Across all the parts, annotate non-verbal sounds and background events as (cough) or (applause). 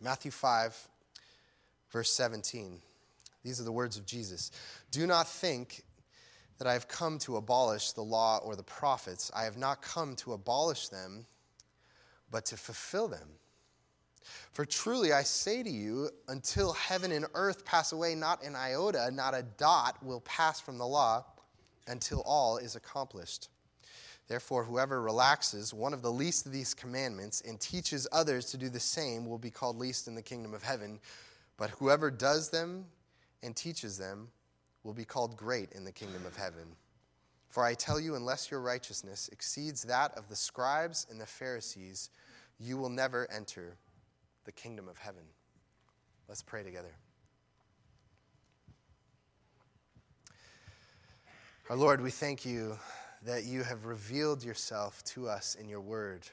Matthew 5, verse 17. These are the words of Jesus. Do not think that I have come to abolish the law or the prophets. I have not come to abolish them, but to fulfill them. For truly I say to you, until heaven and earth pass away, not an iota, not a dot will pass from the law until all is accomplished. Therefore, whoever relaxes one of the least of these commandments and teaches others to do the same will be called least in the kingdom of heaven. But whoever does them and teaches them will be called great in the kingdom of heaven. For I tell you, unless your righteousness exceeds that of the scribes and the Pharisees, you will never enter the kingdom of heaven. Let's pray together. Our Lord, we thank you that you have revealed yourself to us in your word,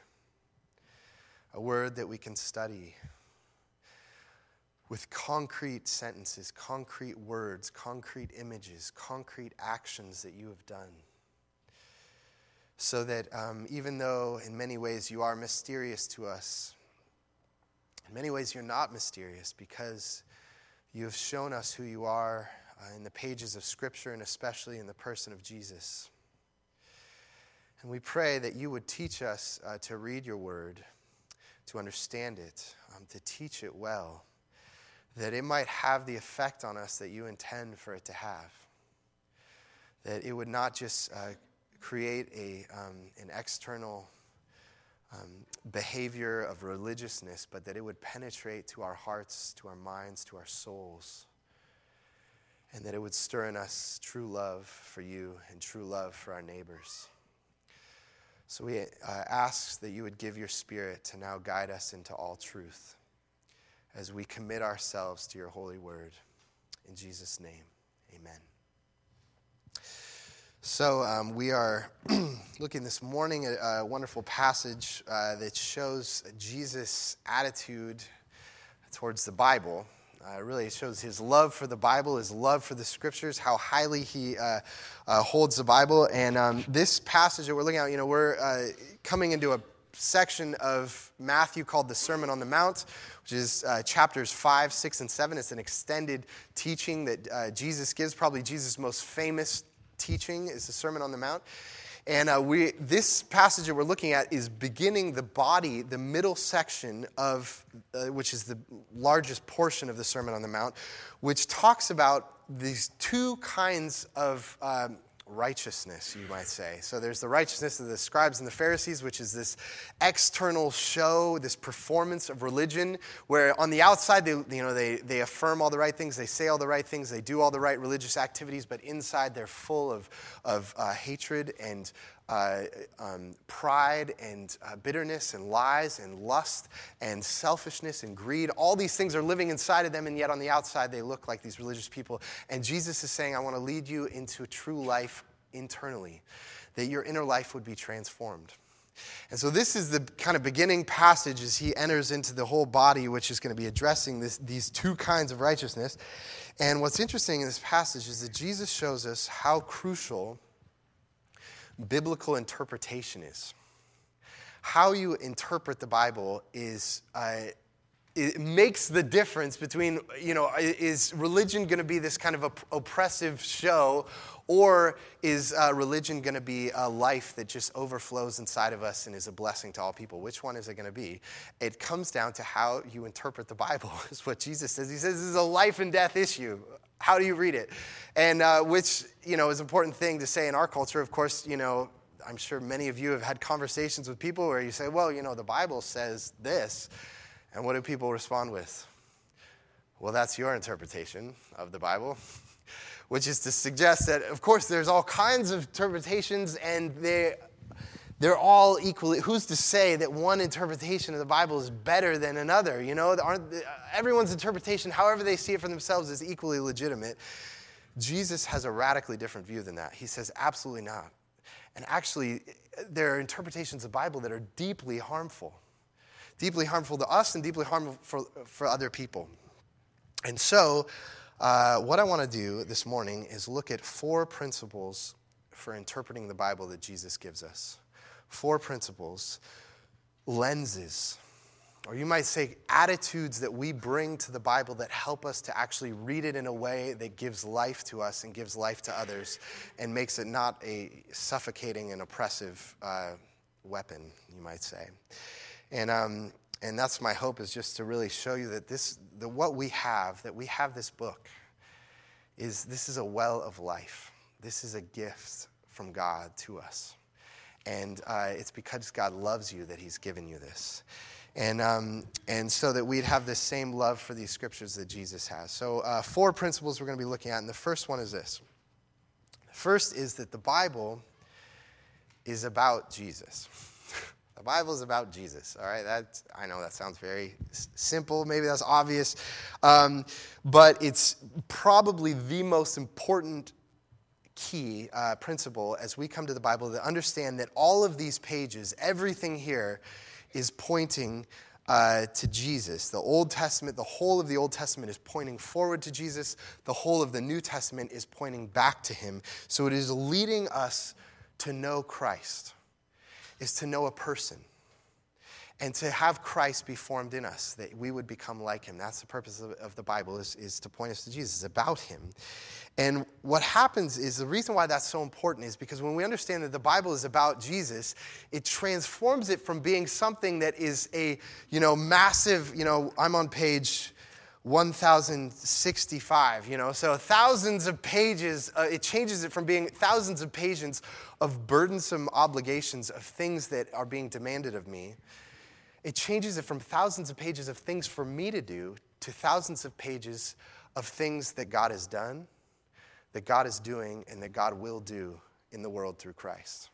a word that we can study with concrete sentences, concrete words, concrete images, concrete actions that you have done. So that um, even though in many ways you are mysterious to us, in many ways you're not mysterious because you have shown us who you are uh, in the pages of Scripture and especially in the person of Jesus. And we pray that you would teach us uh, to read your word, to understand it, um, to teach it well that it might have the effect on us that you intend for it to have. That it would not just uh, create a, um, an external um, behavior of religiousness, but that it would penetrate to our hearts, to our minds, to our souls. And that it would stir in us true love for you and true love for our neighbors. So we uh, ask that you would give your spirit to now guide us into all truth as we commit ourselves to your holy word. In Jesus' name, amen. So, um, we are (clears throat) looking this morning at a wonderful passage uh, that shows Jesus' attitude towards the Bible. Uh, really shows his love for the Bible, his love for the scriptures, how highly he uh, uh holds the Bible. And um, this passage that we're looking at, you know, we're uh, coming into a section of Matthew called the Sermon on the Mount, which is uh, chapters 5, 6, and 7. It's an extended teaching that uh, Jesus gives. Probably Jesus' most famous teaching is the Sermon on the Mount. And uh, we, this passage that we're looking at is beginning the body, the middle section of, uh, which is the largest portion of the Sermon on the Mount, which talks about these two kinds of um, righteousness, you might say. So there's the righteousness of the scribes and the Pharisees, which is this external show, this performance of religion, where on the outside they, you know, they, they affirm all the right things, they say all the right things, they do all the right religious activities, but inside they're full of, of uh, hatred and uh, um, pride and uh, bitterness and lies and lust and selfishness and greed. All these things are living inside of them, and yet on the outside they look like these religious people. And Jesus is saying, I want to lead you into a true life internally, that your inner life would be transformed. And so, this is the kind of beginning passage as he enters into the whole body, which is going to be addressing this, these two kinds of righteousness. And what's interesting in this passage is that Jesus shows us how crucial biblical interpretation is. How you interpret the Bible is. Uh, it makes the difference between, you know, is religion going to be this kind of op- oppressive show, or is uh, religion going to be a life that just overflows inside of us and is a blessing to all people? Which one is it going to be? It comes down to how you interpret the Bible, (laughs) is what Jesus says. He says this is a life and death issue. How do you read it? And uh, which, you know, is an important thing to say in our culture. Of course, you know, I'm sure many of you have had conversations with people where you say, well, you know, the Bible says this. And what do people respond with? Well, that's your interpretation of the Bible, (laughs) which is to suggest that, of course, there's all kinds of interpretations and they, they're all equally. Who's to say that one interpretation of the Bible is better than another? You know, everyone's interpretation, however they see it for themselves, is equally legitimate. Jesus has a radically different view than that. He says, absolutely not. And actually, there are interpretations of the Bible that are deeply harmful deeply harmful to us and deeply harmful for, for other people. And so, uh, what I want to do this morning is look at four principles for interpreting the Bible that Jesus gives us. Four principles, lenses or you might say attitudes that we bring to the Bible that help us to actually read it in a way that gives life to us and gives life to others and makes it not a suffocating and oppressive uh, weapon, you might say. And, um, and that's my hope is just to really show you that this, the, what we have, that we have this book, is this is a well of life. This is a gift from God to us. And uh, it's because God loves you that He's given you this. And, um, and so that we'd have the same love for these scriptures that Jesus has. So, uh, four principles we're going to be looking at. And the first one is this first is that the Bible is about Jesus. (laughs) the Bible is about Jesus. All right, that I know that sounds very simple. Maybe that's obvious, um, but it's probably the most important key uh, principle as we come to the Bible to understand that all of these pages, everything here, is pointing uh, to Jesus. The Old Testament, the whole of the Old Testament is pointing forward to Jesus. The whole of the New Testament is pointing back to him. So it is leading us to know Christ, is to know a person and to have Christ be formed in us, that we would become like him. That's the purpose of, of, the Bible, is, is to point us to Jesus, about him. And what happens is the reason why that's so important is because when we understand that the Bible is about Jesus, it transforms it from being something that is a, you know, massive, you know, I'm on page 1065 you know so thousands of pages uh, it changes it from being thousands of pages of burdensome obligations of things that are being demanded of me it changes it from thousands of pages of things for me to do to thousands of pages of things that God has done, that God is doing, and that God will do in the world through Christ.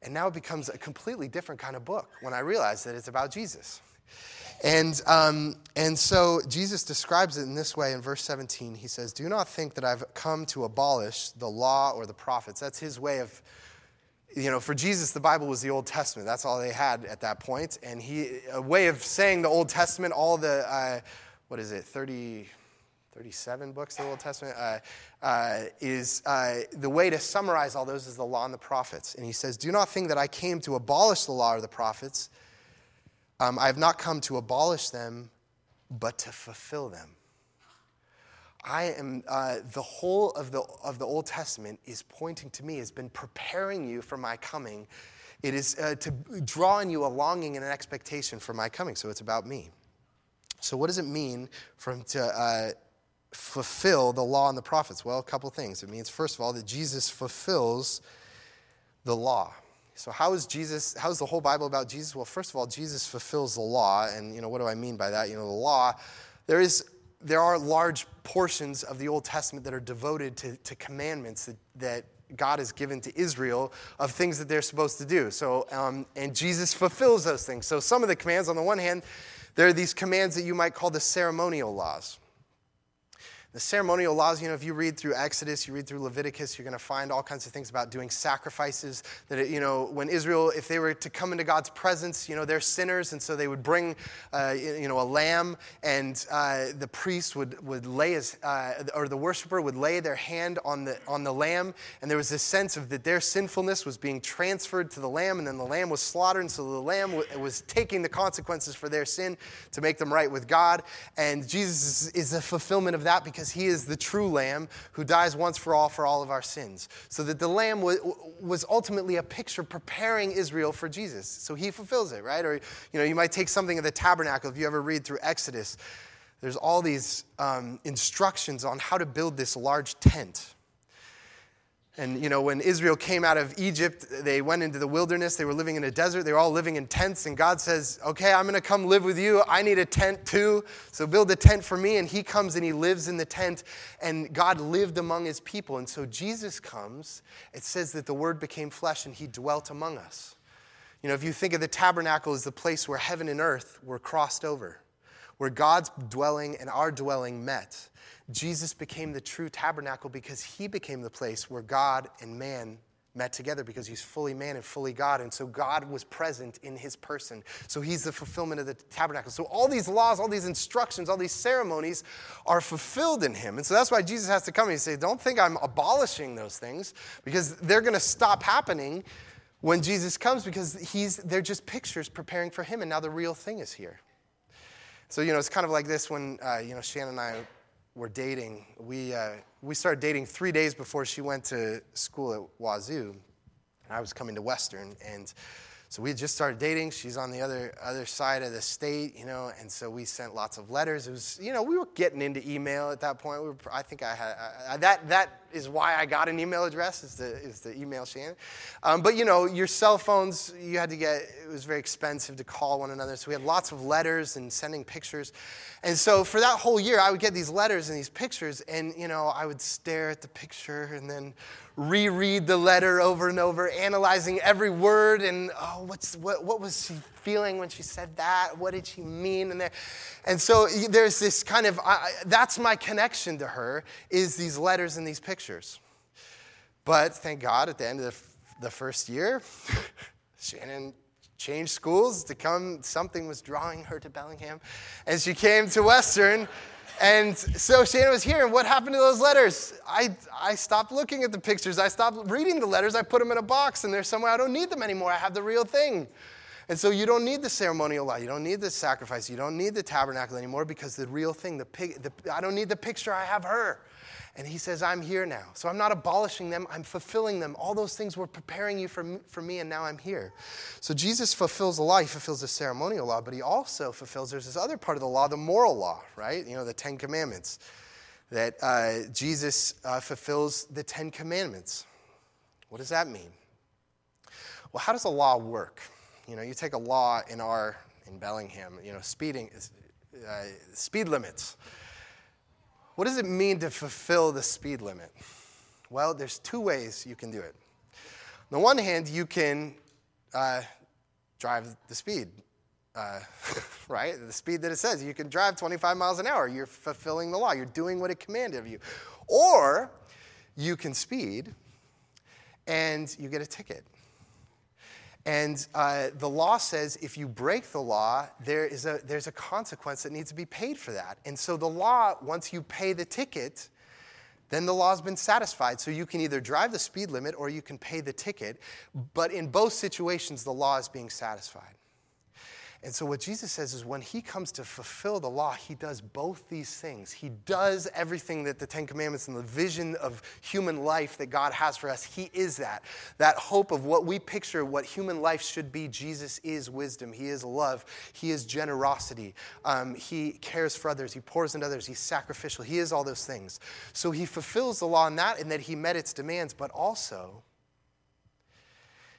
And now it becomes a completely different kind of book when I realize that it's about Jesus. And, um, and so Jesus describes it in this way in verse 17. He says, Do not think that I've come to abolish the law or the prophets. That's his way of you know, for Jesus, the Bible was the Old Testament. That's all they had at that point. And he, a way of saying the Old Testament, all the, uh, what is it, 30, 37 books of the Old Testament, uh, uh, is uh, the way to summarize all those is the law and the prophets. And he says, Do not think that I came to abolish the law or the prophets. Um, I have not come to abolish them, but to fulfill them. I am, uh, the whole of the, of the Old Testament is pointing to me, has been preparing you for my coming. It is uh, to draw in you a longing and an expectation for my coming. So it's about me. So, what does it mean for him to uh, fulfill the law and the prophets? Well, a couple things. It means, first of all, that Jesus fulfills the law. So how is Jesus, how is the whole Bible about Jesus? Well, first of all, Jesus fulfills the law. And, you know, what do I mean by that? You know, the law, there is there are large portions of the Old Testament that are devoted to, to commandments that, that God has given to Israel of things that they're supposed to do. So, um, and Jesus fulfills those things. So, some of the commands, on the one hand, there are these commands that you might call the ceremonial laws. The ceremonial laws, you know, if you read through Exodus, you read through Leviticus, you're going to find all kinds of things about doing sacrifices. That, you know, when Israel, if they were to come into God's presence, you know, they're sinners, and so they would bring, uh, you know, a lamb, and uh, the priest would, would lay his, uh, or the worshiper would lay their hand on the, on the lamb, and there was this sense of that their sinfulness was being transferred to the lamb, and then the lamb was slaughtered, and so the lamb w- was taking the consequences for their sin to make them right with God. And Jesus is, is the fulfillment of that because because he is the true lamb who dies once for all for all of our sins. So that the lamb was ultimately a picture preparing Israel for Jesus. So he fulfills it, right? Or, you know, you might take something of the tabernacle. If you ever read through Exodus, there's all these um, instructions on how to build this large tent and you know, when Israel came out of Egypt, they went into the wilderness. They were living in a desert. They were all living in tents. And God says, Okay, I'm going to come live with you. I need a tent too. So build a tent for me. And he comes and he lives in the tent. And God lived among his people. And so Jesus comes. It says that the word became flesh and he dwelt among us. You know, if you think of the tabernacle as the place where heaven and earth were crossed over, where God's dwelling and our dwelling met. Jesus became the true tabernacle because he became the place where God and man met together because he's fully man and fully God. And so God was present in his person. So he's the fulfillment of the tabernacle. So all these laws, all these instructions, all these ceremonies are fulfilled in him. And so that's why Jesus has to come and say, Don't think I'm abolishing those things because they're going to stop happening when Jesus comes because he's, they're just pictures preparing for him. And now the real thing is here. So, you know, it's kind of like this when, uh, you know, Shannon and I were dating. We, uh, we started dating three days before she went to school at Wazzu. And I was coming to Western. And so we just started dating. She's on the other other side of the state, you know, and so we sent lots of letters. It was, you know, we were getting into email at that point. We were, I think I had I, that. That is why I got an email address is the is the email Shannon. Um, but you know, your cell phones, you had to get. It was very expensive to call one another. So we had lots of letters and sending pictures. And so for that whole year, I would get these letters and these pictures, and you know, I would stare at the picture and then reread the letter over and over, analyzing every word and oh, what's what, what was she feeling when she said that? What did she mean? And there, and so there's this kind of that's my connection to her is these letters and these pictures. But thank God, at the end of the, the first year, (laughs) Shannon changed schools to come, something was drawing her to Bellingham. And she came to Western. And so Shannon was here, and what happened to those letters? I, I stopped looking at the pictures. I stopped reading the letters. I put them in a box, and they're somewhere. I don't need them anymore. I have the real thing. And so you don't need the ceremonial law. You don't need the sacrifice. You don't need the tabernacle anymore because the real thing, the, pig, the I don't need the picture. I have her. And he says, I'm here now. So I'm not abolishing them, I'm fulfilling them. All those things were preparing you for for me, and now I'm here. So Jesus fulfills the law. He fulfills the ceremonial law, but he also fulfills, there's this other part of the law, the moral law, right? You know, the Ten Commandments. That uh, Jesus uh, fulfills the Ten Commandments. What does that mean? Well, how does a law work? You know, you take a law in our, in Bellingham, you know, speeding, uh, speed limits. What does it mean to fulfill the speed limit? Well, there's two ways you can do it. On the one hand, you can uh, drive the speed, uh, (laughs) right? The speed that it says. You can drive 25 miles an hour. You're fulfilling the law. You're doing what it commanded of you. Or you can speed and you get a ticket. And uh, the law says if you break the law, there is a, there's a consequence that needs to be paid for that. And so the law, once you pay the ticket, then the law's been satisfied. So you can either drive the speed limit or you can pay the ticket. But in both situations, the law is being satisfied. And so, what Jesus says is when he comes to fulfill the law, he does both these things. He does everything that the Ten Commandments and the vision of human life that God has for us, he is that. That hope of what we picture, what human life should be. Jesus is wisdom, he is love, he is generosity, um, he cares for others, he pours into others, he's sacrificial, he is all those things. So, he fulfills the law in that, in that he met its demands, but also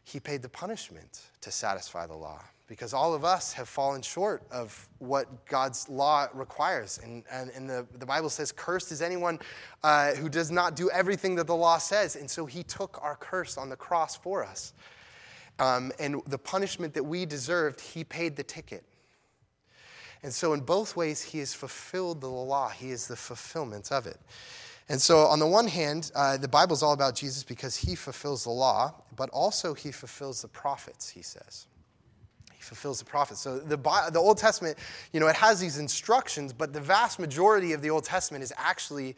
he paid the punishment to satisfy the law because all of us have fallen short of what God's law requires. And, and, and the, the Bible says, Cursed is anyone uh, who does not do everything that the law says. And so he took our curse on the cross for us. Um, and the punishment that we deserved, he paid the ticket. And so, in both ways, he has fulfilled the law, he is the fulfillment of it. And so, on the one hand, uh, the Bible is all about Jesus because he fulfills the law, but also he fulfills the prophets, he says fulfills the prophets. So the, the Old Testament, you know, it has these instructions, but the vast majority of the Old Testament is actually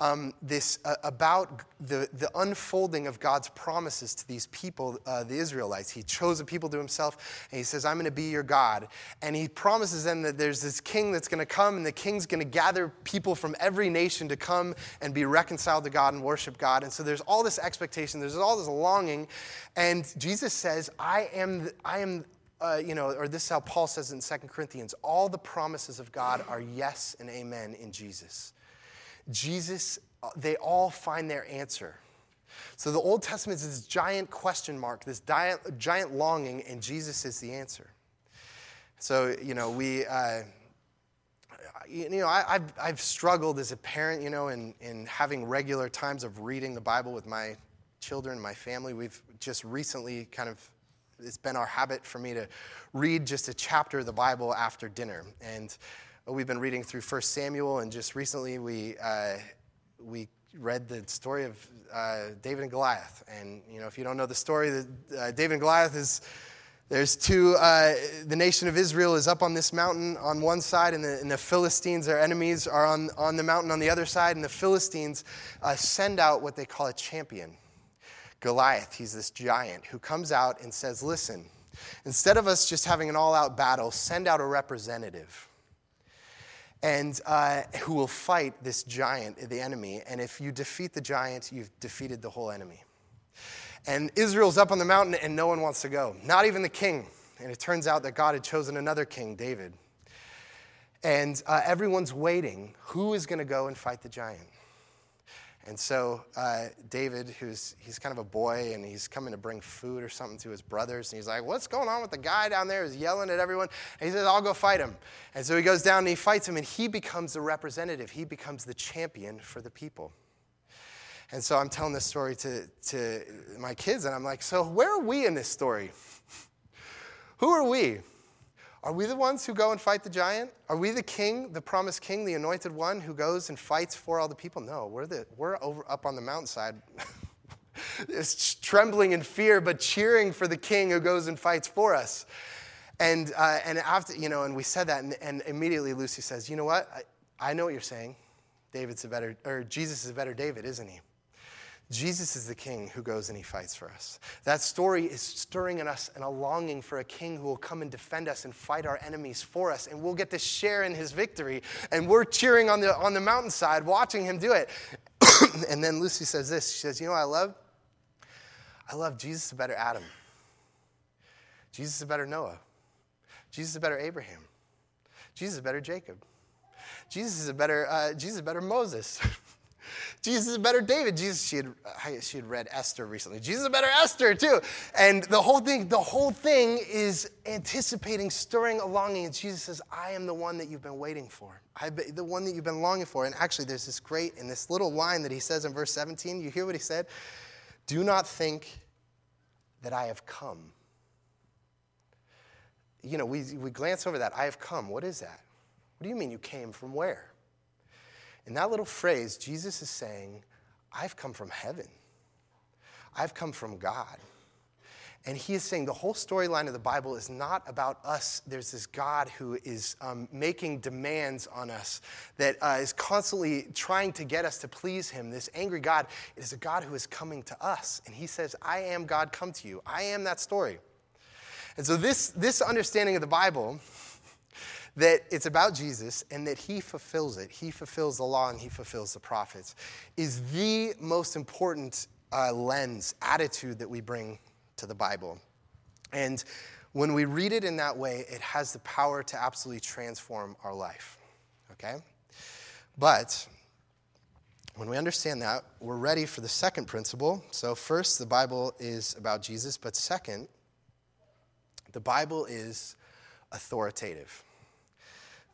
um, this uh, about the, the unfolding of God's promises to these people, uh, the Israelites. He chose a people to himself, and he says, I'm going to be your God. And he promises them that there's this king that's going to come, and the king's going to gather people from every nation to come and be reconciled to God and worship God. And so there's all this expectation, there's all this longing. And Jesus says, I am, I am uh, you know, or this is how Paul says in 2 Corinthians all the promises of God are yes and amen in Jesus. Jesus, uh, they all find their answer. So the Old Testament is this giant question mark, this giant, giant longing, and Jesus is the answer. So, you know, we, uh, you know, I, have I've struggled as a parent, you know, in, in having regular times of reading the Bible with my children, my family. We've just recently kind of it's been our habit for me to read just a chapter of the Bible after dinner. And we've been reading through 1 Samuel, and just recently we, uh, we read the story of uh, David and Goliath. And, you know, if you don't know the story, the, uh, David and Goliath is. There's two, uh, the nation of Israel is up on this mountain on one side, and the, and the, Philistines, their enemies, are on, on the mountain on the other side, and the Philistines uh, send out what they call a champion. Goliath, he's this giant who comes out and says, Listen, instead of us just having an all out battle, send out a representative. and uh, who will fight this giant, the enemy. And if you defeat the giant, you've defeated the whole enemy. And Israel's up on the mountain, and no one wants to go, not even the king. And it turns out that God had chosen another king, David. And uh, everyone's waiting. Who is going to go and fight the giant? And so uh, David, who's he's kind of a boy, and he's coming to bring food or something to his brothers, and he's like, "What's going on with the guy down there? Who's yelling at everyone?" And he says, "I'll go fight him." And so he goes down and he fights him, and he becomes the representative. He becomes the champion for the people. And so I'm telling this story to, to my kids, and I'm like, "So where are we in this story? Who are we?" Are we the ones who go and fight the giant? Are we the king, the promised king, the anointed one who goes and fights for all the people? No, we're, the, we're over up on the mountainside, (laughs) trembling in fear, but cheering for the king who goes and fights for us. And, uh, and after, you know, and we said that, and, and immediately Lucy says, You know what? I, I know what you're saying. David's a better, or Jesus is a better David, isn't he? Jesus is the king who goes and he fights for us. That story is stirring in us and a longing for a king who will come and defend us and fight our enemies for us. And we'll get to share in his victory. And we're cheering on the, on the mountainside, watching him do it. (clears throat) and then Lucy says this She says, You know I love? I love Jesus a better Adam. Jesus is a better Noah. Jesus is a better Abraham. Jesus is a better Jacob. Jesus is a better, uh, Jesus is a better Moses. (laughs) Jesus is a better David. Jesus, she had, uh, she had read Esther recently. Jesus is a better Esther too. And the whole thing, the whole thing is anticipating, stirring a longing. And Jesus says, I am the one that you've been waiting for. I the one that you've been longing for. And actually, there's this great, in this little line that he says in verse 17, you hear what he said? Do not think that I have come. You know, we, we glance over that. I have come. What is that? What do you mean you came from where? In that little phrase, Jesus is saying, I've come from heaven. I've come from God. And he is saying the whole storyline of the Bible is not about us. There's this God who is um, making demands on us, that uh, is constantly trying to get us to please him. This angry God is a God who is coming to us. And he says, I am God come to you. I am that story. And so, this, this understanding of the Bible that it's about Jesus and that he fulfills it. He fulfills the law and he fulfills the prophets, is the most important uh, lens, attitude that we bring to the Bible. And when we read it in that way, it has the power to absolutely transform our life. Okay? But when we understand that, we're ready for the second principle. So, first, the Bible is about Jesus, but second, the Bible is authoritative.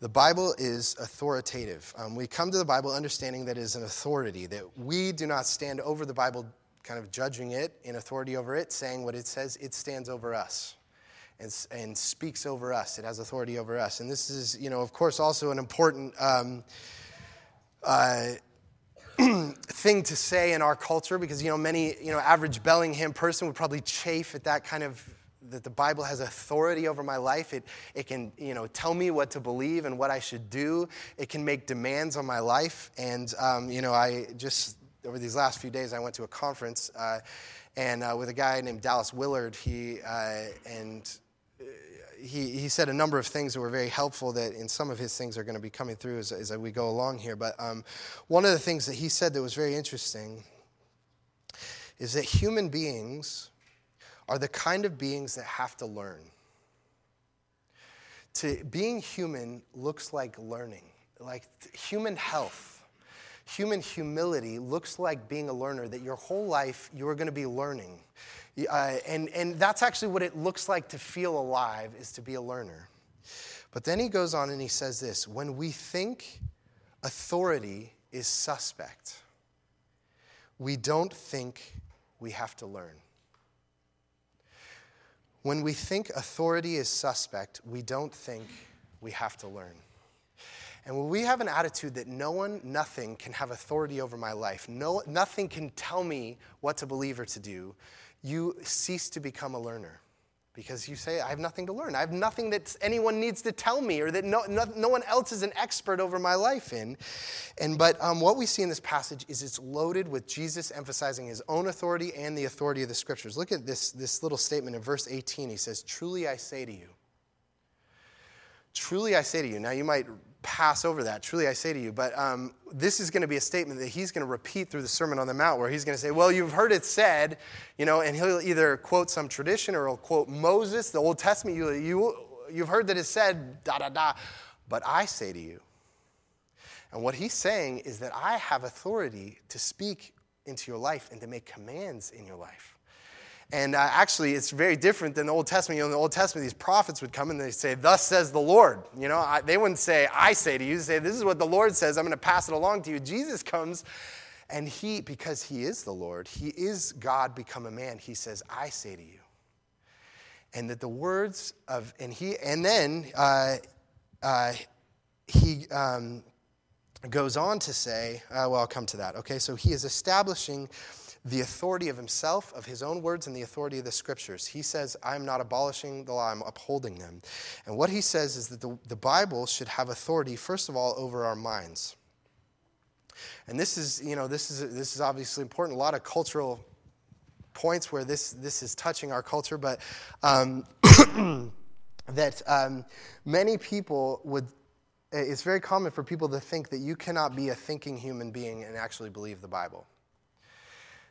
The Bible is authoritative. Um, we come to the Bible understanding that it is an authority, that we do not stand over the Bible, kind of judging it in authority over it, saying what it says, it stands over us. And, and speaks over us. It has authority over us. And this is, you know, of course, also an important um, uh, (clears throat) thing to say in our culture because, you know, many, you know, average Bellingham person would probably chafe at that kind of that the Bible has authority over my life. It, it can, you know, tell me what to believe and what I should do. It can make demands on my life. And, um, you know, I just, over these last few days, I went to a conference uh, and uh, with a guy named Dallas Willard. He, uh, and uh, he, he said a number of things that were very helpful that in some of his things are going to be coming through as, as we go along here. But um, one of the things that he said that was very interesting is that human beings are the kind of beings that have to learn. To being human looks like learning, like human health, human humility looks like being a learner, that your whole life you're going to be learning. Uh, and, and that's actually what it looks like to feel alive, is to be a learner. But then he goes on and he says this when we think authority is suspect, we don't think we have to learn. When we think authority is suspect, we don't think we have to learn. And when we have an attitude that no one, nothing can have authority over my life, no, nothing can tell me what to believe or to do, you cease to become a learner because you say, I have nothing to learn. I have nothing that anyone needs to tell me or that no, no, no one else is an expert over my life in. And, but um, what we see in this passage is it's loaded with Jesus emphasizing his own authority and the authority of the scriptures. Look at this, this little statement in verse 18. He says, Truly I say to you. Truly I say to you. Now you might pass over that. Truly, I say to you. But um, this is going to be a statement that he's going to repeat through the Sermon on the Mount, where he's going to say, Well, you've heard it said, you know, and he'll either quote some tradition or he'll quote Moses, the Old Testament. You, you, you've heard that it said, da, da, da. But I say to you. And what he's saying is that I have authority to speak into your life and to make commands in your life. And uh, actually, it's very different than the Old Testament. You know, in the Old Testament, these prophets would come and they say, Thus says the Lord. You know, I, they wouldn't say, I say to you. Say, This is what the Lord says. I'm going to pass it along to you. Jesus comes and he, because he is the Lord, he is God become a man. He says, I say to you. And that the words of, and he, and then uh, uh, he um, goes on to say, uh, well, I'll come to that. Okay, so he is establishing the authority of himself, of his own words, and the authority of the scriptures. He says, I'm not abolishing the law, I'm upholding them. And what he says is that the, the Bible should have authority, first of all, over our minds. And this is, you know, this is, this is obviously important. A lot of cultural points where this, this is touching our culture, but um, (coughs) that um, many people would, it's very common for people to think that you cannot be a thinking human being and actually believe the Bible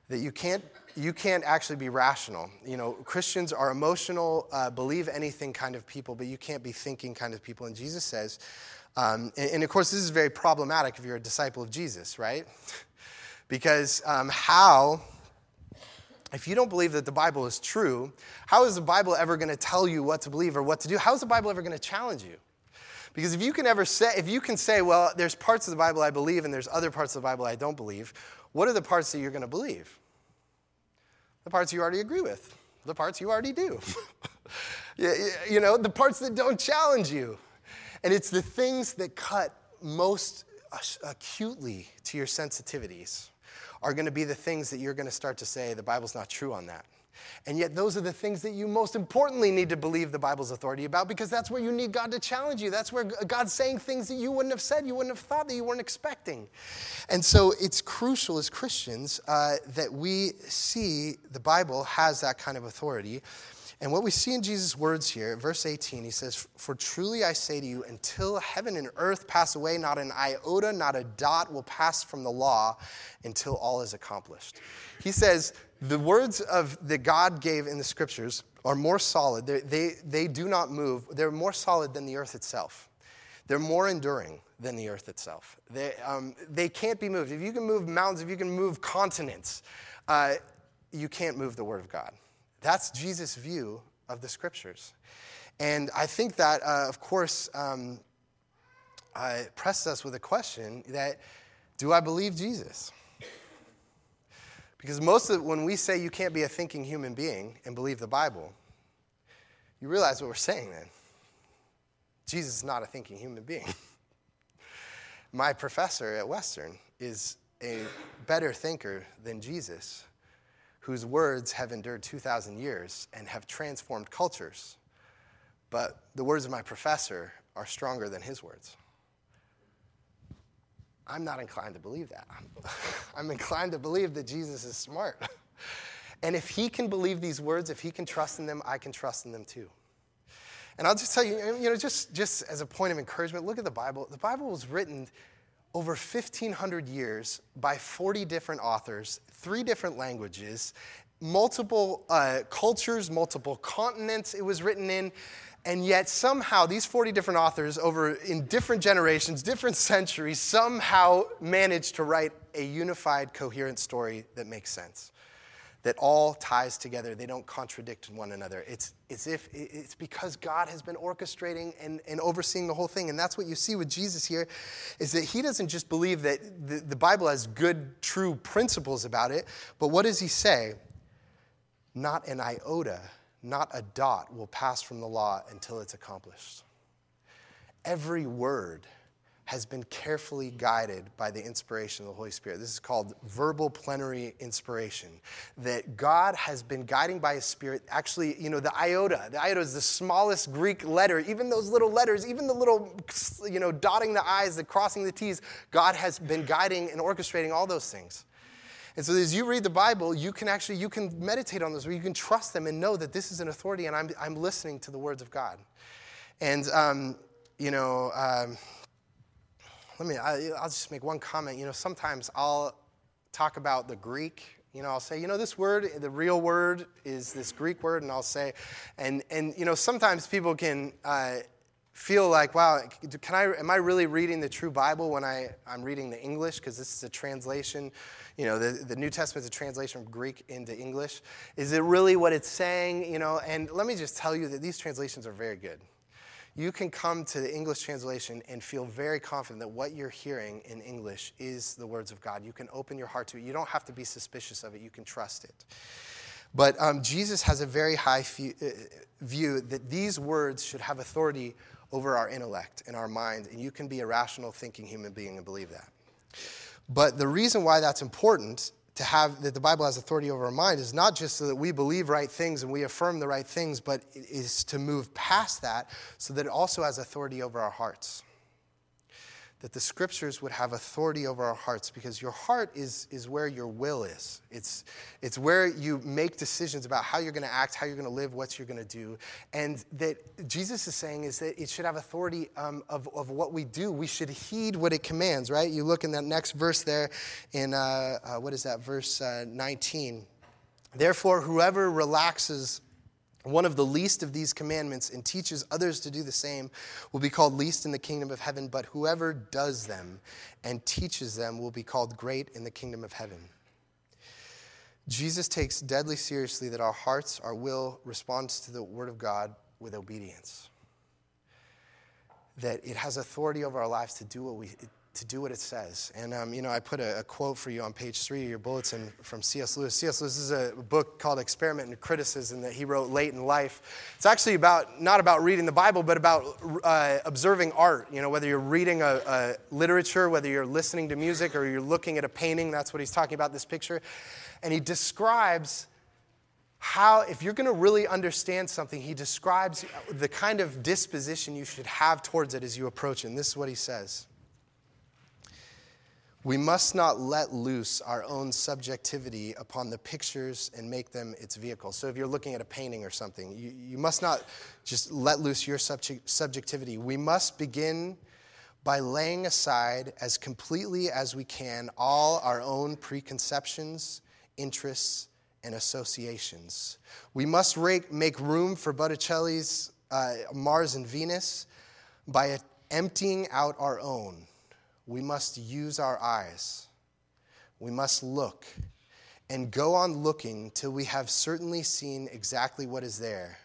that you can't you can't actually be rational. You know christians are emotional uh, believe anything kind of people but you can't be thinking kind of people. And jesus says um, and, and, of course this is very problematic if you're a disciple of jesus right? Because um, how if you don't believe that the bible is true how is the bible ever going to tell you what to believe or what to do? How is the bible ever going to challenge you? Because if you can ever say if you can say well there's parts of the bible i believe and there's other parts of the bible i don't believe what are the parts that you're going to believe the parts you already agree with, the parts you already do. (laughs) you know, the parts that don't challenge you. And it's the things that cut most acutely to your sensitivities are going to be the things that you're going to start to say, the Bible's not true on that. And yet, those are the things that you most importantly need to believe the Bible's authority about because that's where you need God to challenge you. That's where God's saying things that you wouldn't have said, you wouldn't have thought, that you weren't expecting. And so, it's crucial as Christians uh, that we see the Bible has that kind of authority. And what we see in Jesus' words here, verse 18, he says, For truly I say to you, until heaven and earth pass away, not an iota, not a dot will pass from the law until all is accomplished. He says, the words of that God gave in the scriptures are more solid. They're, they, they do not move. They're more solid than the earth itself. They're more enduring than the earth itself. They, um, they can't be moved. If you can move mountains, if you can move continents, uh, you can't move the word of God. That's Jesus' view of the scriptures. And I think that, uh, of course, um, uh, presses us with a question that do I believe Jesus? Because most of when we say you can't be a thinking human being and believe the Bible, you realize what we're saying then. Jesus is not a thinking human being. (laughs) My professor at Western is a better thinker than Jesus, whose words have endured 2,000 years and have transformed cultures. But the words of my professor are stronger than his words. I'm not inclined to believe that. (laughs) I'm inclined to believe that Jesus is smart. (laughs) and if he can believe these words, if he can trust in them, I can trust in them too. And I'll just tell you, you know, just, just as a point of encouragement, look at the Bible. The Bible was written over 1,500 years by 40 different authors, three different languages, multiple uh, cultures, multiple continents it was written in. And yet, somehow, these 40 different authors, over in different generations, different (laughs) centuries, somehow managed to write a unified, coherent story that makes sense, that all ties together. They don't contradict one another. It's, it's, if, it's because God has been orchestrating and, and overseeing the whole thing. And that's what you see with Jesus here, is that he doesn't just believe that the, the Bible has good, true principles about it, but what does he say? Not an iota not a dot will pass from the law until it's accomplished. Every word has been carefully guided by the inspiration of the Holy Spirit. This is called verbal plenary inspiration. That God has been guiding by His Spirit. Actually, you know, the iota, the iota is the smallest Greek letter. Even those little letters, even the little, you know, dotting the I's, the crossing the T's, God has been guiding and orchestrating all those things. And so as you read the Bible, you can actually you can meditate on those, you can trust them and know that this is an authority, and I'm I'm listening to the words of God. And um, you know, um, let me, I, I'll just make one comment. You know, sometimes I'll talk about the Greek you know, I'll say, you know, this word, the real word is this Greek word, and I'll say, and and you know, sometimes people can uh, feel like, wow, can I? Am I really reading the true Bible when I I'm reading the English? Because this is a translation. You know, the, the New Testament is a translation from Greek into English. Is it really what it's saying? You know, and let me just tell you that these translations are very good you can come to the English translation and feel very confident that what you're hearing in English is the words of God. You can open your heart to it. You don't have to be suspicious of it, you can trust it. But um, Jesus has a very high uh, view that these words should have authority over our intellect and our mind, and you can be a rational thinking human being and believe that. But the reason why that's important to have that the Bible has authority over our mind is not just so that we believe right things and we affirm the right things, but is to move past that so that it also has authority over our hearts that the scriptures would have authority over our hearts because your heart is, is where your will is. It's, it's where you make decisions about how you're going to act, how you're going to live, what you're going to do. And that Jesus is saying is that it should have authority um, of, of what we do. We should heed what it commands, right? You look in that next verse there in, uh, uh, what is that, verse uh, 19. Therefore, whoever relaxes one of the least of these commandments and teaches others to do the same will be called least in the kingdom of heaven, but whoever does them and teaches them will be called great in the kingdom of heaven. Jesus takes deadly seriously that our hearts, our will responds to the word of God with obedience. That it has authority over our lives to do what we to do what it says. And, um, you know, I put a, a, quote for you on page three of your bulletin from C.S. Lewis. C.S. Lewis is a book called Experiment in Criticism that he wrote late in life. It's actually about, not about reading the Bible, but about uh, observing art. You know, whether you're reading a, a literature, whether you're listening to music, or you're looking at a painting, that's what he's talking about, this picture. And he describes how, if you're going to really understand something, he describes the kind of disposition you should have towards it as you approach it. And this is what he says. We must not let loose our own subjectivity upon the pictures and make them its vehicle. So, if you're looking at a painting or something, you, you must not just let loose your subject, subjectivity. We must begin by laying aside as completely as we can all our own preconceptions, interests, and associations. We must make room for Botticelli's uh, Mars and Venus by emptying out our own we must use our eyes. We must look and go on looking till we have certainly seen exactly what is there.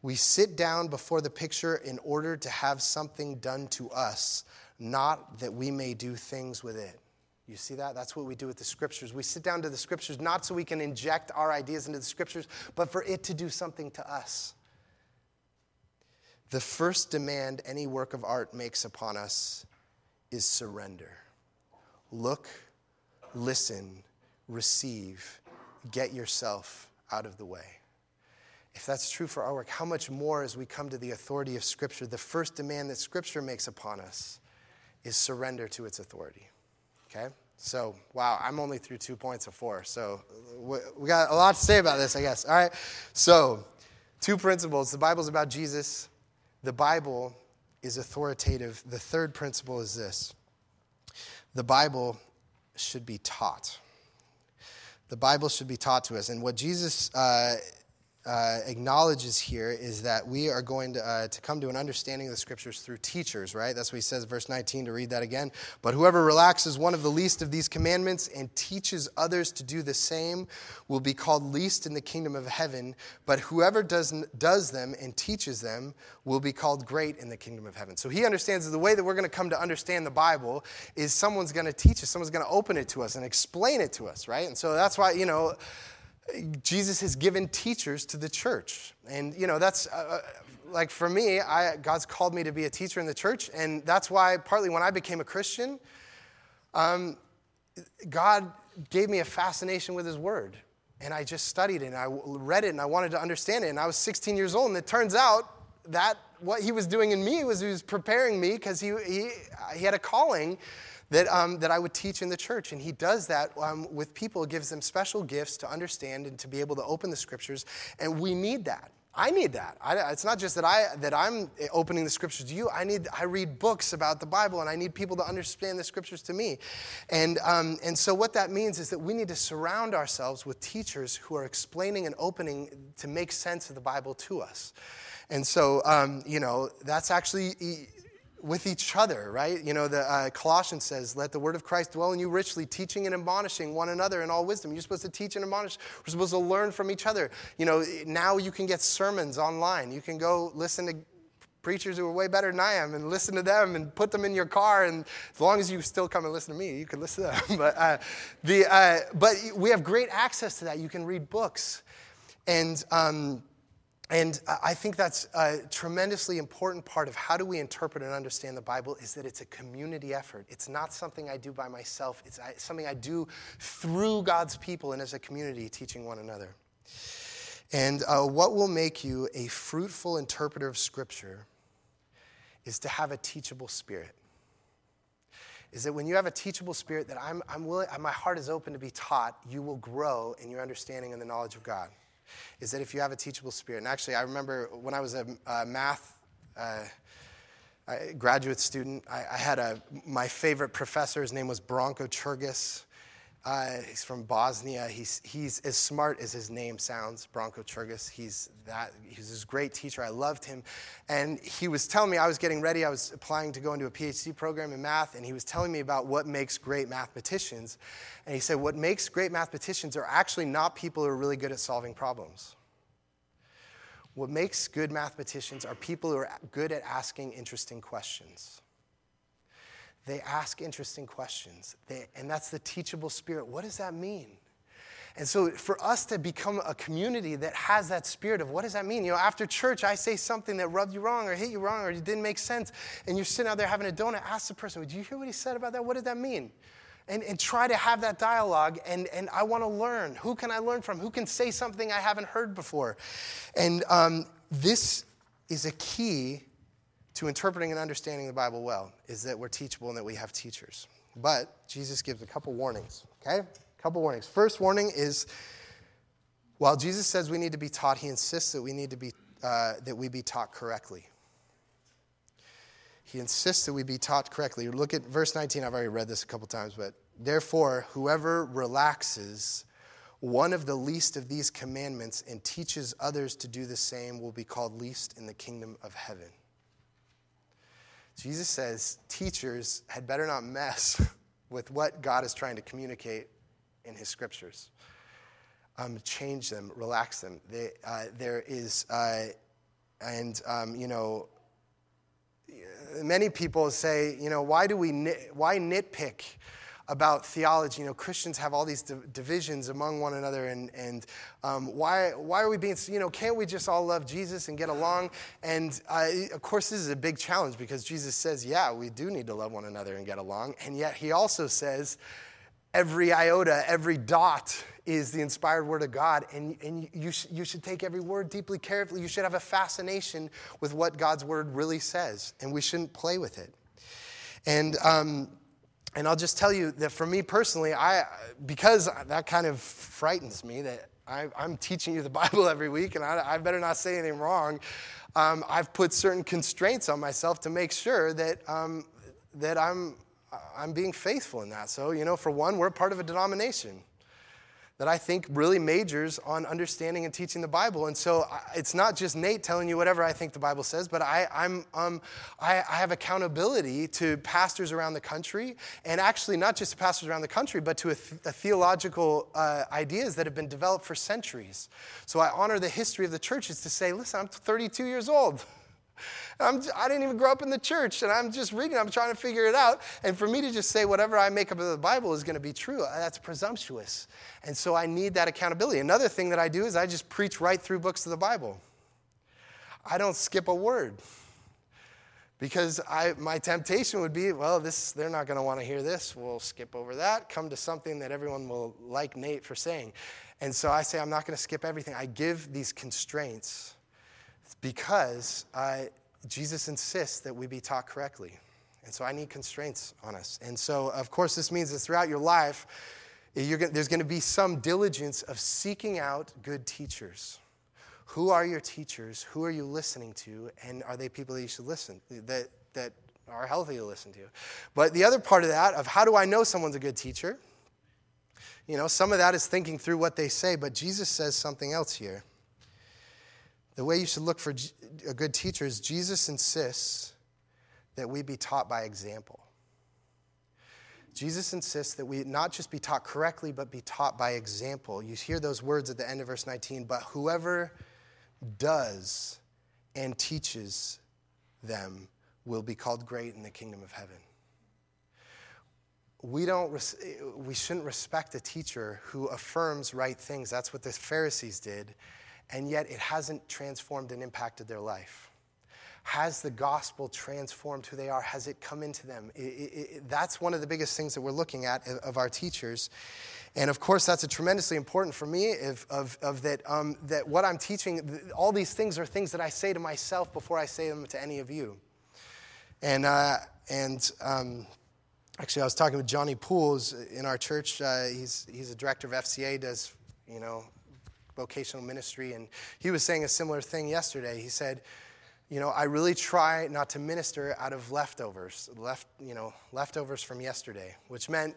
We sit down before the picture in order to have something done to us, not that we may do things with it. You see that? That's what we do with the scriptures. We sit down to the scriptures not so we can inject our ideas into the scriptures, but for it to do something to us. The first demand any work of art makes upon us is surrender. Look, listen, receive, get yourself out of the way. If that's true for our work, how much more as we come to the authority of Scripture? The first demand that Scripture makes upon us is surrender to its authority. Okay? So, wow, I'm only through two points of four. So, we got a lot to say about this, I guess. All right? So, two principles. The Bible's about Jesus. The Bible is authoritative. The third principle is this the Bible should be taught. The Bible should be taught to us. And what Jesus uh, uh, acknowledges here is that we are going to, uh, to come to an understanding of the scriptures through teachers, right? That's what he says, verse 19, to read that again. But whoever relaxes one of the least of these commandments and teaches others to do the same will be called least in the kingdom of heaven. But whoever does, does them and teaches them will be called great in the kingdom of heaven. So he understands that the way that we're going to come to understand the Bible is someone's going to teach us, someone's going to open it to us and explain it to us, right? And so that's why, you know, Jesus has given teachers to the church. And, you know, that's uh, uh, like for me, I, God's called me to be a teacher in the church. And that's why, partly when I became a Christian, um, God gave me a fascination with His Word. And I just studied it and I read it and I wanted to understand it. And I was 16 years old. And it turns out that what He was doing in me was He was preparing me because he, he, he had a calling that, um, that I would teach in the church. And he does that um, with people, gives them special gifts to understand and to be able to open the scriptures. And we need that. I need that. I, it's not just that I that I'm opening the scriptures to you. I need I read books about the Bible, and I need people to understand the scriptures to me. And um, and so what that means is that we need to surround ourselves with teachers who are explaining and opening to make sense of the Bible to us. And so um, you know that's actually with each other, right? You know, the uh, Colossians says, "Let the word of Christ dwell in you richly, teaching and admonishing one another in all wisdom." You're supposed to teach and admonish. We're supposed to learn from each other. You know, now you can get sermons online. You can go listen to preachers who are way better than I am and listen to them and put them in your car. And as long as you still come and listen to me, you can listen to them. (laughs) but uh, the uh, but we have great access to that. You can read books, and. Um, and I think that's a tremendously important part of how do we interpret and understand the Bible is that it's a community effort. It's not something I do by myself. It's something I do through God's people and as a community teaching one another. And uh, what will make you a fruitful interpreter of Scripture is to have a teachable spirit. Is that when you have a teachable spirit that I'm, I'm willing, my heart is open to be taught, you will grow in your understanding and the knowledge of God is that if you have a teachable spirit, and actually, I remember when I was a, a math uh, graduate student, I, I, had a, my favorite professor, his name was Branko Ćurgus. Uh, he's from Bosnia. He's, he's as smart as his name sounds, Branko Ćurgus. He's that. He's this great teacher. I loved him. And he was telling me, I was getting ready. I was applying to go into a PhD program in math, and he was telling me about what makes great mathematicians. And he said, what makes great mathematicians are actually not people who are really good at solving problems. What makes good mathematicians are people who are good at asking interesting questions. They ask interesting questions. They, and that's the teachable spirit. What does that mean? And so, for us to become a community that has that spirit of what does that mean? You know, after church, I say something that rubbed you wrong or hit you wrong or it didn't make sense, and you're sitting out there having a donut, ask the person, Did you hear what he said about that? What did that mean? And, and try to have that dialogue. And, and I want to learn. Who can I learn from? Who can say something I haven't heard before? And um, this is a key to interpreting and understanding the Bible well is that we're teachable and that we have teachers. But Jesus gives a couple warnings, okay? A couple warnings. First warning is while Jesus says we need to be taught, he insists that we need to be uh, that we be taught correctly. He insists that we be taught correctly. Look at verse 19. I've already read this a couple times, but therefore, whoever relaxes one of the least of these commandments and teaches others to do the same will be called least in the kingdom of heaven. Jesus says teachers had better not mess (laughs) with what God is trying to communicate in his scriptures. Um, change them, relax them. They, uh, there is, uh, and um, you know, many people say, you know, why do we nit, why nitpick about theology. You know, Christians have all these divisions among one another, and, and um, why, why are we being, you know, can't we just all love Jesus and get along? And uh, of course, this is a big challenge because Jesus says, yeah, we do need to love one another and get along. And yet, he also says, every iota, every dot is the inspired word of God, and, and you, sh- you should take every word deeply carefully. You should have a fascination with what God's word really says, and we shouldn't play with it. And um, and I'll just tell you that for me personally, I because that kind of frightens me that I, am teaching you the (laughs) Bible every week, and I, I better not say anything wrong. Um, I've put certain constraints on myself to make sure that um, that I'm I'm being faithful in that. So you know, for one, we're part of a denomination that I think really majors on understanding and teaching the Bible. And so it's not just Nate telling you whatever I think the Bible says, but I, I'm, um, I, I have accountability to pastors around the country, and actually not just to pastors around the country, but to a, a theological uh, ideas that have been developed for centuries. So I honor the history of the church is to say, listen, I'm 32 years old. (laughs) I'm, I did not even grow up in the church, and I'm just reading, I'm trying to figure it out. And for me to just say whatever I make up of the Bible is going to be true, uh, that's presumptuous. And so I need that accountability. Another thing that I do is I just preach right through books of the Bible. I don't skip a word because I, my temptation would be well this they're not going to want to hear this we'll skip over that come to something that everyone will like nate for saying and so i say i'm not going to skip everything i give these constraints because uh, Jesus insists that we be taught correctly. And so I need constraints on us. And so, of course, this means that throughout your life, gonna, there's going to be some diligence of seeking out good teachers Who are your teachers? Who are you listening to? And are they people that you should listen that that are healthy to listen to? But the other part of that of how do I know someone's a good teacher? You know, some of that is thinking through what they say, but Jesus says something else here. The way you should look for a good teacher is Jesus insists that we be taught by example. Jesus insists that we not just be taught correctly, but be taught by example. You hear those words at the end of verse 19, but whoever does and teaches them will be called great in the kingdom of heaven. We, don't, we shouldn't respect a teacher who affirms right things. That's what the Pharisees did, and yet it hasn't transformed and impacted their life. Has the gospel transformed who they are? Has it come into them? It, it, it, that's one of the biggest things that we're looking at of our teachers. And of course, that's a tremendously important for me of, of, of that, um, that what I'm teaching, all these things are things that I say to myself before I say them to any of you. And, uh, and um, actually, I was talking with Johnny Pools in our church. Uh, he's, he's a director of FCA, does, you know, vocational ministry. And he was saying a similar thing yesterday. He said, you know, I really try not to minister out of leftovers, left, you know, leftovers from yesterday, which meant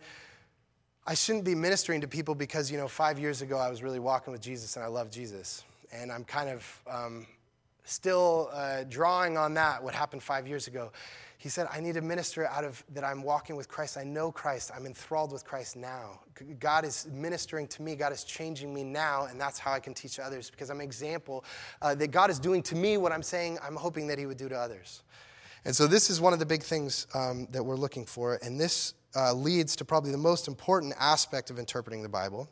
I shouldn't be ministering to people because, you know, five years ago I was really walking with Jesus and I love Jesus. And I'm kind of um, still uh, drawing on that, what happened five years ago. He said, I need to minister out of that I'm walking with Christ. I know Christ. I'm enthralled with Christ now. God is ministering to me. God is changing me now, and that's how I can teach others because I'm an example uh, that God is doing to me what I'm saying I'm hoping that He would do to others. And so, this is one of the big things um, that we're looking for, and this uh, leads to probably the most important aspect of interpreting the Bible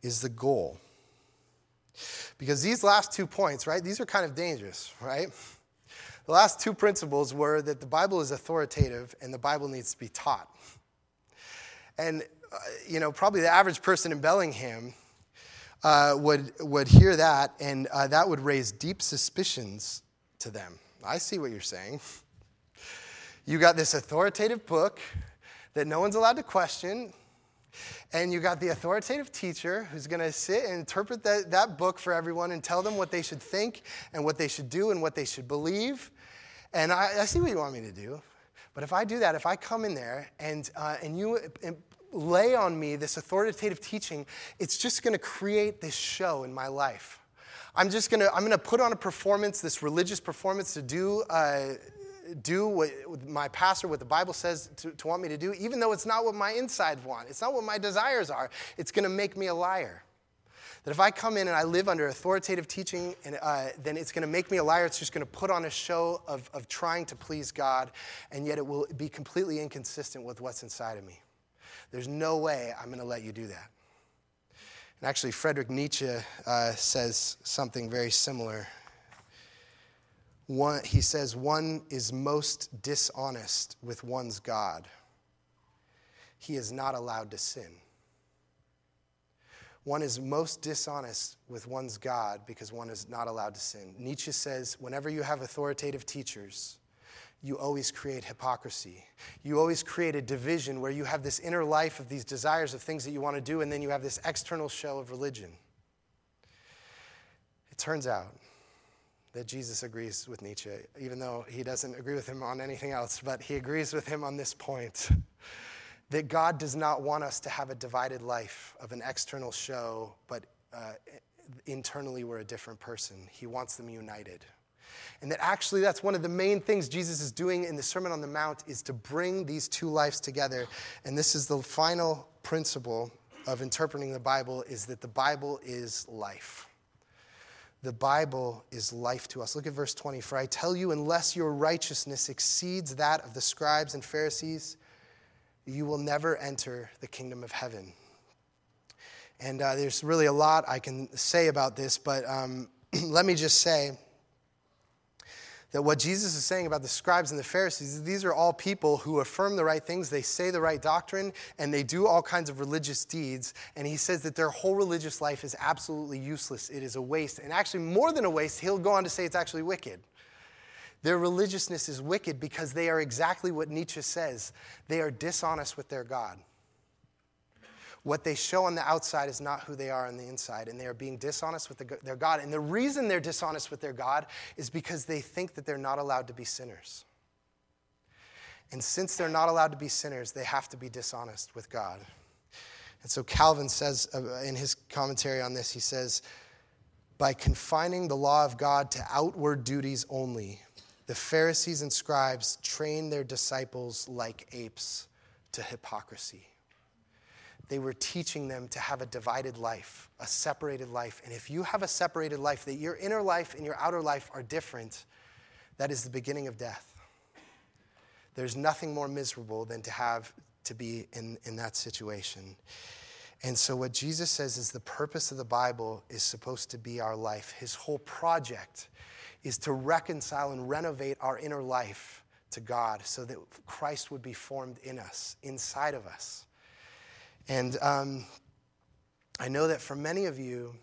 is the goal. Because these last two points, right, these are kind of dangerous, right? The last two principles were that the Bible is authoritative and the Bible needs to be taught. And, uh, you know, probably the average person in Bellingham uh, would, would hear that, and uh, that would raise deep suspicions to them. I see what you're saying. You got this authoritative book that no one's allowed to question, and you got the authoritative teacher who's going to sit and interpret that, that book for everyone and tell them what they should think and what they should do and what they should believe. And I, I see what you want me to do. But if I do that, if I come in there and, uh, and you and lay on me this authoritative teaching, it's just going to create this show in my life. I'm just going to, I'm going to put on a performance, this religious performance to do, uh, do what my pastor, what the Bible says to, to want me to do, even though it's not what my insides want. It's not what my desires are. It's going to make me a liar. That if I come in and I live under authoritative teaching, and, uh, then it's going to make me a liar. It's just going to put on a show of, of trying to please God, and yet it will be completely inconsistent with what's inside of me. There's no way I'm going to let you do that. And actually, Friedrich Nietzsche uh, says something very similar one, he says, one is most dishonest with one's God. He is not allowed to sin. One is most dishonest with one's God because one is not allowed to sin. Nietzsche says, whenever you have authoritative teachers, you always create hypocrisy. You always create a division where you have this inner life of these desires of things that you want to do, and then you have this external show of religion. It turns out that Jesus agrees with Nietzsche, even though he doesn't agree with him on anything else, but he agrees with him on this point (laughs) that God does not want us to have a divided life of an external show, but uh, internally we're a different person. He wants them united. And that actually that's one of the main things Jesus is doing in the Sermon on the Mount is to bring these two lives together. And this is the final principle of interpreting the Bible is that the Bible is life. The Bible is life to us. Look at verse 20. For I tell you, unless your righteousness exceeds that of the scribes and Pharisees, you will never enter the kingdom of heaven. And uh, there's really a lot I can say about this, but um, (clears throat) let me just say that what Jesus is saying about the scribes and the Pharisees, these are all people who affirm the right things, they say the right doctrine, and they do all kinds of religious deeds. And he says that their whole religious life is absolutely useless. It is a waste. And actually, more than a waste, he'll go on to say it's actually wicked. Their religiousness is wicked because they are exactly what Nietzsche says they are dishonest with their God. What they show on the outside is not who they are on the inside, and they are being dishonest with the, their God. And the reason they're dishonest with their God is because they think that they're not allowed to be sinners. And since they're not allowed to be sinners, they have to be dishonest with God. And so Calvin says uh, in his commentary on this, he says, by confining the law of God to outward duties only, the Pharisees and scribes trained their disciples like apes to hypocrisy. They were teaching them to have a divided life, a separated life. And if you have a separated life, that your inner life and your outer life are different, that is the beginning of death. There's nothing more miserable than to have to be in, in that situation. And so, what Jesus says is the purpose of the Bible is supposed to be our life. His whole project is to reconcile and renovate our inner life to God so that Christ would be formed in us, inside of us. And um, I know that for many of you,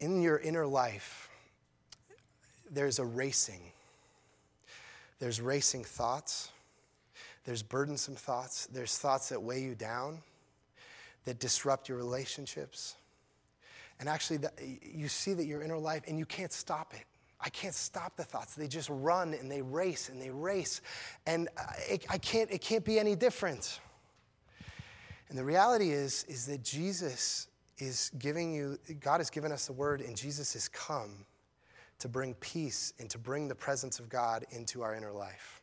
in your inner life, there's a racing. There's racing thoughts. There's burdensome thoughts. There's thoughts that weigh you down, that disrupt your relationships. And actually, you see that your inner life, and you can't stop it. I can't stop the thoughts. They just run and they race and they race. And it, I can't, it can't be any different. And the reality is, is that Jesus is giving you, God has given us the word, and Jesus has come to bring peace and to bring the presence of God into our inner life,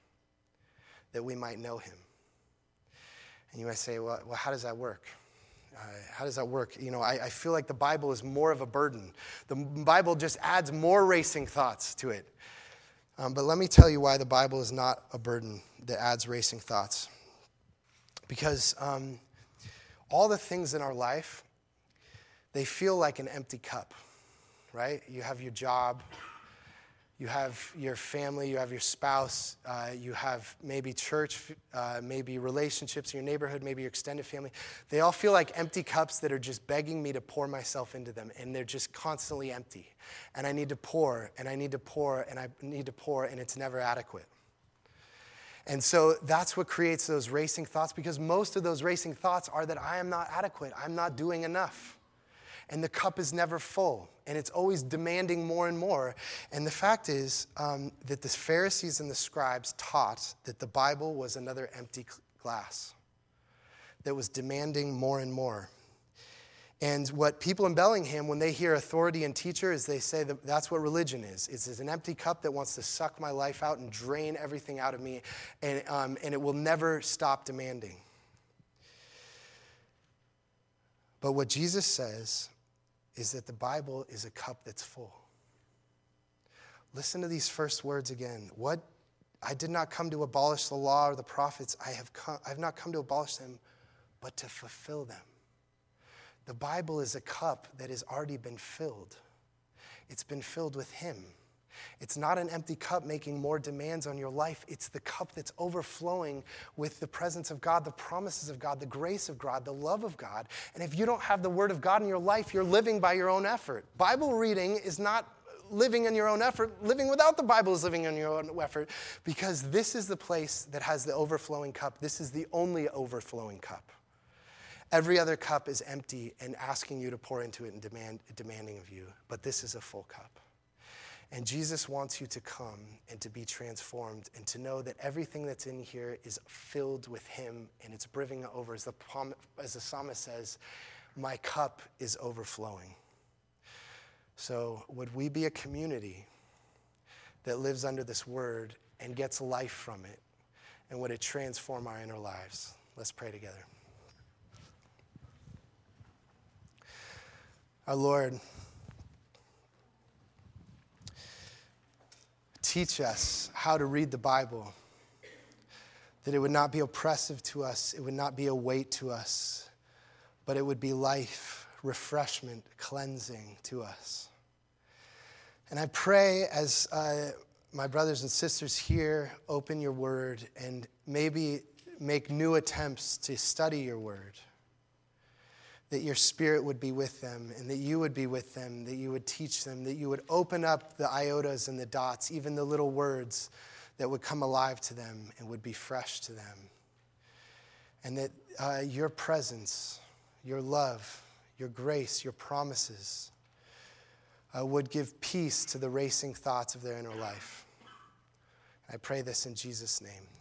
that we might know him. And you might say, well, well how does that work? Uh, how does that work? You know, I, I, feel like the Bible is more of a burden. The Bible just adds more racing thoughts to it. Um, but let me tell you why the Bible is not a burden that adds racing thoughts. Because um, all the things in our life, they feel like an empty cup, right? You have your job, you have your family, you have your spouse, uh, you have maybe church, uh, maybe relationships in your neighborhood, maybe your extended family. They all feel like empty cups that are just begging me to pour myself into them, and they're just constantly empty. And I need to pour, and I need to pour, and I need to pour, and it's never adequate. And so that's what creates those racing thoughts because most of those racing thoughts are that I am not adequate, I'm not doing enough. And the cup is never full, and it's always demanding more and more. And the fact is um, that the Pharisees and the scribes taught that the Bible was another empty glass that was demanding more and more. And what people in Bellingham, when they hear authority and teacher, is they say that that's what religion is. It's an empty cup that wants to suck my life out and drain everything out of me, and, um, and it will never stop demanding. But what Jesus says is that the Bible is a cup that's full. Listen to these first words again. What I did not come to abolish the law or the prophets. I have, come, I have not come to abolish them, but to fulfill them. The Bible is a cup that has already been filled. It's been filled with Him. It's not an empty cup making more demands on your life. It's the cup that's overflowing with the presence of God, the promises of God, the grace of God, the love of God. And if you don't have the Word of God in your life, you're living by your own effort. Bible reading is not living in your own effort. Living without the Bible is living in your own effort because this is the place that has the overflowing cup. This is the only overflowing cup. Every other cup is empty and asking you to pour into it and demand, demanding of you, but this is a full cup. And Jesus wants you to come and to be transformed and to know that everything that's in here is filled with Him and it's brimming over. As the, as the psalmist says, My cup is overflowing. So, would we be a community that lives under this word and gets life from it? And would it transform our inner lives? Let's pray together. Our Lord, teach us how to read the Bible, that it would not be oppressive to us, it would not be a weight to us, but it would be life, refreshment, cleansing to us. And I pray as uh, my brothers and sisters here open your word and maybe make new attempts to study your word that your spirit would be with them and that you would be with them, that you would teach them, that you would open up the iotas and the dots, even the little words that would come alive to them and would be fresh to them. And that uh, your presence, your love, your grace, your promises uh, would give peace to the racing thoughts of their inner life. I pray this in Jesus' name.